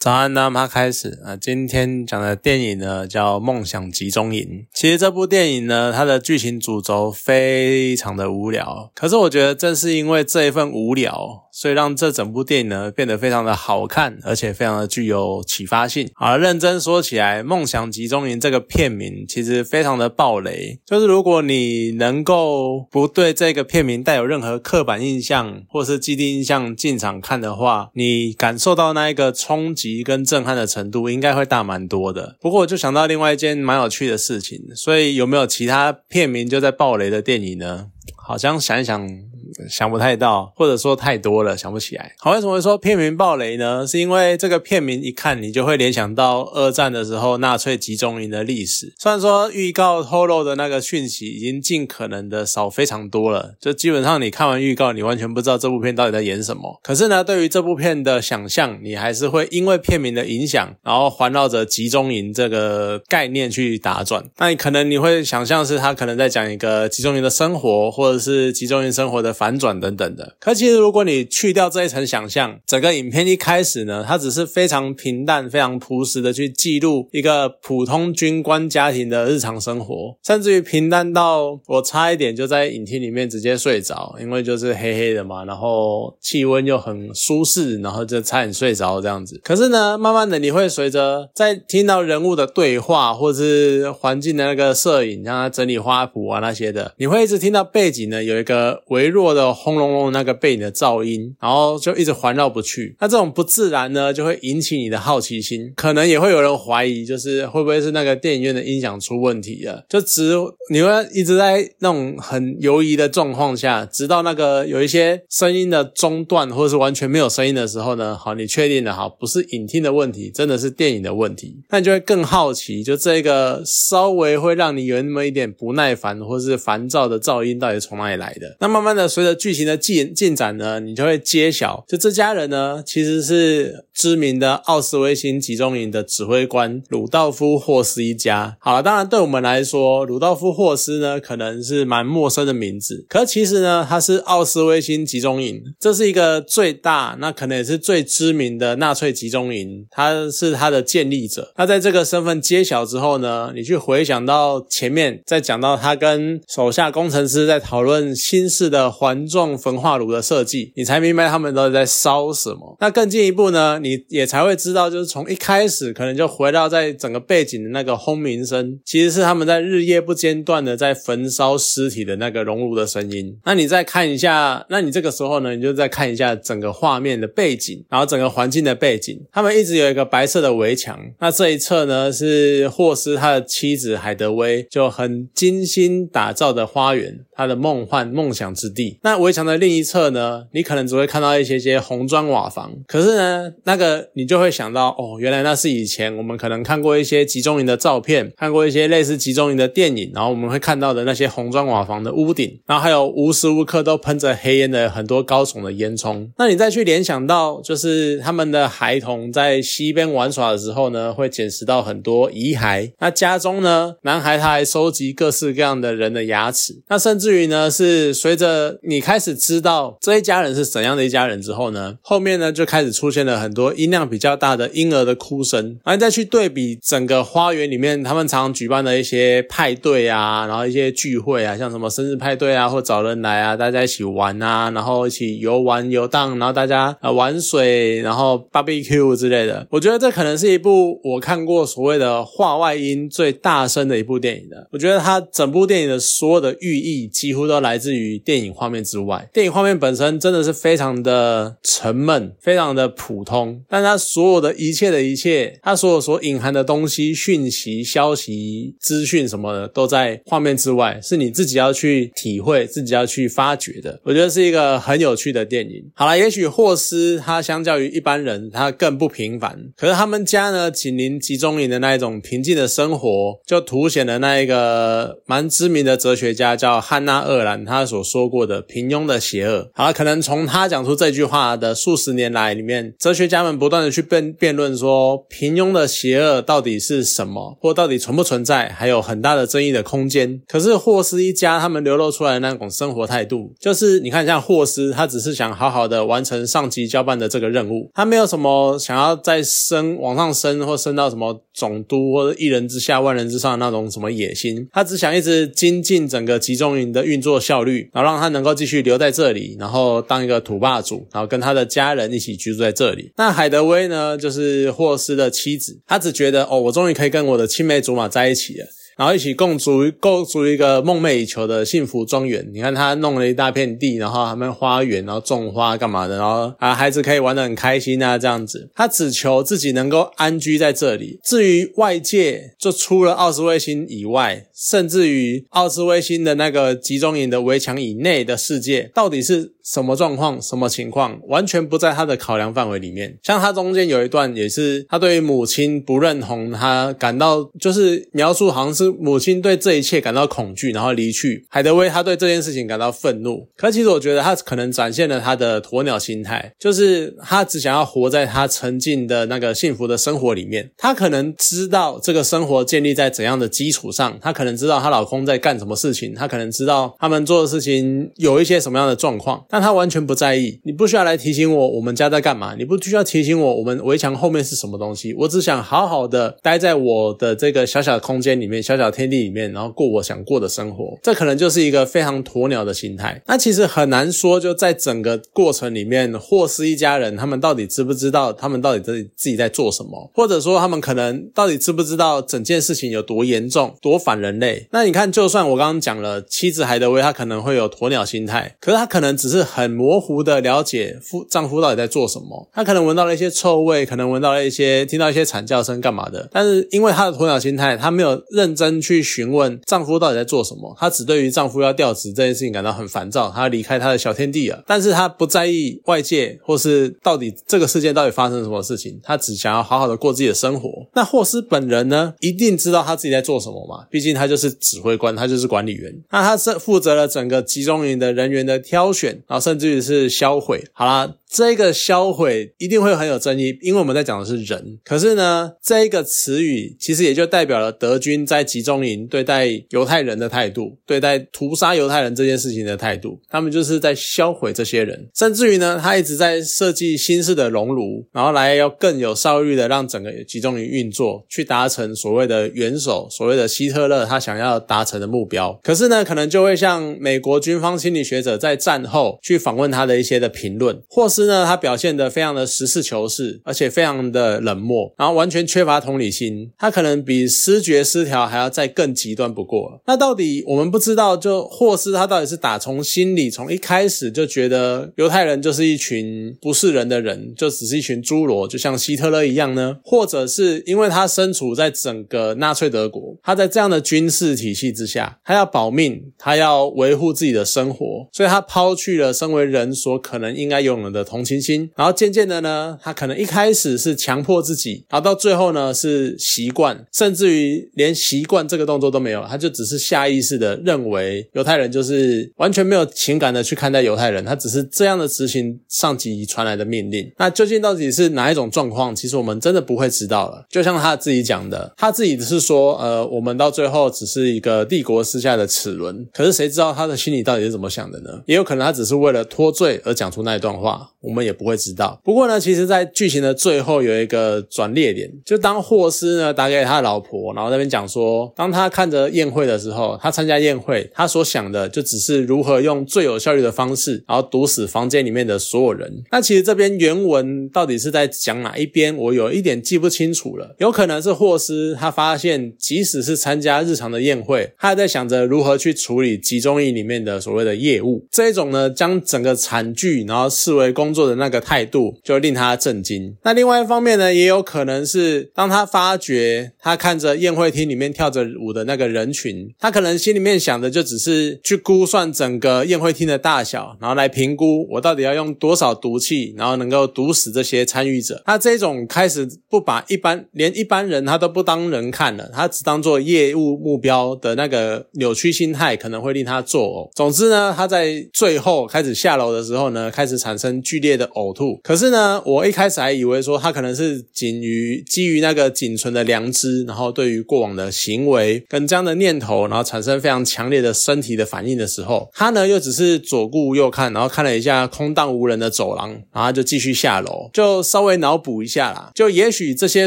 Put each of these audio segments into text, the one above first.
早安，那么开始啊。今天讲的电影呢叫《梦想集中营》。其实这部电影呢，它的剧情主轴非常的无聊。可是我觉得正是因为这一份无聊，所以让这整部电影呢变得非常的好看，而且非常的具有启发性。好了，认真说起来，《梦想集中营》这个片名其实非常的暴雷。就是如果你能够不对这个片名带有任何刻板印象或是既定印象进场看的话，你感受到那一个冲击。跟震撼的程度应该会大蛮多的。不过我就想到另外一件蛮有趣的事情，所以有没有其他片名就在爆雷的电影呢？好像想一想。想不太到，或者说太多了，想不起来。好，为什么会说片名爆雷呢？是因为这个片名一看，你就会联想到二战的时候纳粹集中营的历史。虽然说预告透露的那个讯息已经尽可能的少非常多了，就基本上你看完预告，你完全不知道这部片到底在演什么。可是呢，对于这部片的想象，你还是会因为片名的影响，然后环绕着集中营这个概念去打转。那你可能你会想象是他可能在讲一个集中营的生活，或者是集中营生活的反。转等等的，可其实如果你去掉这一层想象，整个影片一开始呢，它只是非常平淡、非常朴实的去记录一个普通军官家庭的日常生活，甚至于平淡到我差一点就在影厅里面直接睡着，因为就是黑黑的嘛，然后气温又很舒适，然后就差点睡着这样子。可是呢，慢慢的你会随着在听到人物的对话，或者是环境的那个摄影，让他整理花圃啊那些的，你会一直听到背景呢有一个微弱的。轰隆隆的那个背景的噪音，然后就一直环绕不去。那这种不自然呢，就会引起你的好奇心。可能也会有人怀疑，就是会不会是那个电影院的音响出问题了？就只你会一直在那种很犹疑的状况下，直到那个有一些声音的中断，或者是完全没有声音的时候呢？好，你确定的好，不是影厅的问题，真的是电影的问题。那你就会更好奇，就这个稍微会让你有那么一点不耐烦或是烦躁的噪音，到底从哪里来的？那慢慢的随随着剧情的进进展呢，你就会揭晓，就这家人呢，其实是知名的奥斯威辛集中营的指挥官鲁道夫·霍斯一家。好了，当然对我们来说，鲁道夫·霍斯呢，可能是蛮陌生的名字。可其实呢，他是奥斯威辛集中营，这是一个最大，那可能也是最知名的纳粹集中营，他是他的建立者。那在这个身份揭晓之后呢，你去回想到前面，在讲到他跟手下工程师在讨论新式的环。环状焚化炉的设计，你才明白他们都在烧什么。那更进一步呢，你也才会知道，就是从一开始可能就回到在整个背景的那个轰鸣声，其实是他们在日夜不间断的在焚烧尸体的那个熔炉的声音。那你再看一下，那你这个时候呢，你就再看一下整个画面的背景，然后整个环境的背景，他们一直有一个白色的围墙。那这一侧呢，是霍斯他的妻子海德薇就很精心打造的花园，他的梦幻梦想之地。那围墙的另一侧呢，你可能只会看到一些些红砖瓦房，可是呢，那个你就会想到，哦，原来那是以前我们可能看过一些集中营的照片，看过一些类似集中营的电影，然后我们会看到的那些红砖瓦房的屋顶，然后还有无时无刻都喷着黑烟的很多高耸的烟囱。那你再去联想到，就是他们的孩童在溪边玩耍的时候呢，会捡拾到很多遗骸。那家中呢，男孩他还收集各式各样的人的牙齿。那甚至于呢，是随着你开始知道这一家人是怎样的一家人之后呢，后面呢就开始出现了很多音量比较大的婴儿的哭声，然后再去对比整个花园里面他们常举办的一些派对啊，然后一些聚会啊，像什么生日派对啊，或找人来啊，大家一起玩啊，然后一起游玩游荡，然后大家呃玩水，然后 barbecue 之类的。我觉得这可能是一部我看过所谓的画外音最大声的一部电影的。我觉得它整部电影的所有的寓意几乎都来自于电影画面。之外，电影画面本身真的是非常的沉闷，非常的普通，但它所有的一切的一切，它所有所隐含的东西、讯息、消息、资讯什么的，都在画面之外，是你自己要去体会、自己要去发掘的。我觉得是一个很有趣的电影。好了，也许霍斯他相较于一般人，他更不平凡，可是他们家呢，紧邻集中营的那一种平静的生活，就凸显了那一个蛮知名的哲学家叫汉娜·厄兰他所说过的。平庸的邪恶。好，可能从他讲出这句话的数十年来里面，哲学家们不断的去辩辩论说，平庸的邪恶到底是什么，或到底存不存在，还有很大的争议的空间。可是霍斯一家他们流露出来的那种生活态度，就是你看，像霍斯，他只是想好好的完成上级交办的这个任务，他没有什么想要再升往上升，或升到什么总督或者一人之下万人之上的那种什么野心，他只想一直精进整个集中营的运作效率，然后让他能够继续留在这里，然后当一个土霸主，然后跟他的家人一起居住在这里。那海德威呢，就是霍斯的妻子，她只觉得哦，我终于可以跟我的青梅竹马在一起了。然后一起共筑构筑一个梦寐以求的幸福庄园。你看他弄了一大片地，然后他们花园，然后种花干嘛的？然后啊，孩子可以玩得很开心啊，这样子。他只求自己能够安居在这里。至于外界，就除了奥斯威辛以外，甚至于奥斯威辛的那个集中营的围墙以内的世界，到底是？什么状况、什么情况，完全不在他的考量范围里面。像他中间有一段，也是他对于母亲不认同，他感到就是描述，好像是母亲对这一切感到恐惧，然后离去。海德威他对这件事情感到愤怒，可其实我觉得他可能展现了他的鸵鸟心态，就是他只想要活在他沉浸的那个幸福的生活里面。他可能知道这个生活建立在怎样的基础上，他可能知道她老公在干什么事情，他可能知道他们做的事情有一些什么样的状况，但。他完全不在意，你不需要来提醒我我们家在干嘛，你不需要提醒我我们围墙后面是什么东西，我只想好好的待在我的这个小小空间里面、小小天地里面，然后过我想过的生活。这可能就是一个非常鸵鸟的心态。那其实很难说，就在整个过程里面，霍斯一家人他们到底知不知道，他们到底自己自己在做什么，或者说他们可能到底知不知道整件事情有多严重、多反人类？那你看，就算我刚刚讲了妻子海德薇，她可能会有鸵鸟心态，可是她可能只是。很模糊的了解夫丈夫到底在做什么，她可能闻到了一些臭味，可能闻到了一些听到一些惨叫声干嘛的，但是因为她的鸵鸟心态，她没有认真去询问丈夫到底在做什么，她只对于丈夫要调职这件事情感到很烦躁，她离开她的小天地了，但是她不在意外界或是到底这个世界到底发生什么事情，她只想要好好的过自己的生活。那霍斯本人呢，一定知道他自己在做什么嘛？毕竟他就是指挥官，他就是管理员，那他是负责了整个集中营的人员的挑选，然后。甚至于是销毁。好啦。这个销毁一定会很有争议，因为我们在讲的是人。可是呢，这一个词语其实也就代表了德军在集中营对待犹太人的态度，对待屠杀犹太人这件事情的态度。他们就是在销毁这些人，甚至于呢，他一直在设计新式的熔炉，然后来要更有效率的让整个集中营运作，去达成所谓的元首、所谓的希特勒他想要达成的目标。可是呢，可能就会像美国军方心理学者在战后去访问他的一些的评论，或是。呢，他表现得非常的实事求是，而且非常的冷漠，然后完全缺乏同理心。他可能比失觉失调还要再更极端不过。那到底我们不知道，就霍斯他到底是打从心里从一开始就觉得犹太人就是一群不是人的人，就只是一群侏罗，就像希特勒一样呢？或者是因为他身处在整个纳粹德国，他在这样的军事体系之下，他要保命，他要维护自己的生活，所以他抛去了身为人所可能应该拥有的。同情心，然后渐渐的呢，他可能一开始是强迫自己，然后到最后呢是习惯，甚至于连习惯这个动作都没有，他就只是下意识的认为犹太人就是完全没有情感的去看待犹太人，他只是这样的执行上级传来的命令。那究竟到底是哪一种状况？其实我们真的不会知道了。就像他自己讲的，他自己是说，呃，我们到最后只是一个帝国私下的齿轮。可是谁知道他的心里到底是怎么想的呢？也有可能他只是为了脱罪而讲出那一段话。我们也不会知道。不过呢，其实，在剧情的最后有一个转捩点，就当霍斯呢打给他的老婆，然后那边讲说，当他看着宴会的时候，他参加宴会，他所想的就只是如何用最有效率的方式，然后毒死房间里面的所有人。那其实这边原文到底是在讲哪一边，我有一点记不清楚了。有可能是霍斯他发现，即使是参加日常的宴会，他还在想着如何去处理集中营里面的所谓的业务。这一种呢，将整个惨剧然后视为工作的那个态度，就令他震惊。那另外一方面呢，也有可能是当他发觉他看着宴会厅里面跳着舞的那个人群，他可能心里面想的就只是去估算整个宴会厅的大小，然后来评估我到底要用多少毒气，然后能够毒死这些参与者。他这种开始不把一般连一般人他都不当人看了，他只当做业务目标的那个扭曲心态，可能会令他作呕。总之呢，他在最后开开始下楼的时候呢，开始产生剧烈的呕吐。可是呢，我一开始还以为说他可能是仅于基于那个仅存的良知，然后对于过往的行为跟这样的念头，然后产生非常强烈的身体的反应的时候，他呢又只是左顾右看，然后看了一下空荡无人的走廊，然后就继续下楼，就稍微脑补一下啦，就也许这些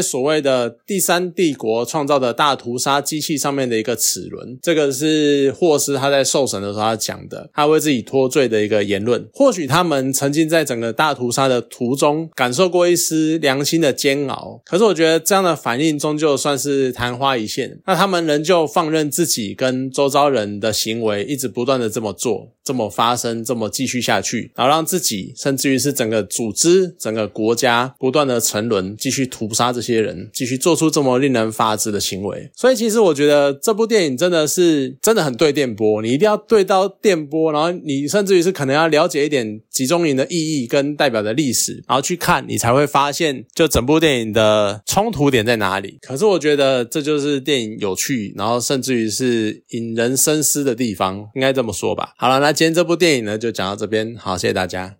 所谓的第三帝国创造的大屠杀机器上面的一个齿轮，这个是霍斯他在受审的时候他讲的，他为自己脱罪的一个言论。或许他们曾经在整个大屠杀的途中感受过一丝良心的煎熬，可是我觉得这样的反应终究算是昙花一现。那他们仍旧放任自己跟周遭人的行为一直不断的这么做，这么发生，这么继续下去，然后让自己甚至于是整个组织、整个国家不断的沉沦，继续屠杀这些人，继续做出这么令人发指的行为。所以其实我觉得这部电影真的是真的很对电波，你一定要对到电波，然后你甚至于是可能要了解一点集中营的意义跟代表的历史，然后去看你才会发现，就整部电影的冲突点在哪里。可是我觉得这就是电影有趣，然后甚至于是引人深思的地方，应该这么说吧。好了，那今天这部电影呢就讲到这边，好，谢谢大家。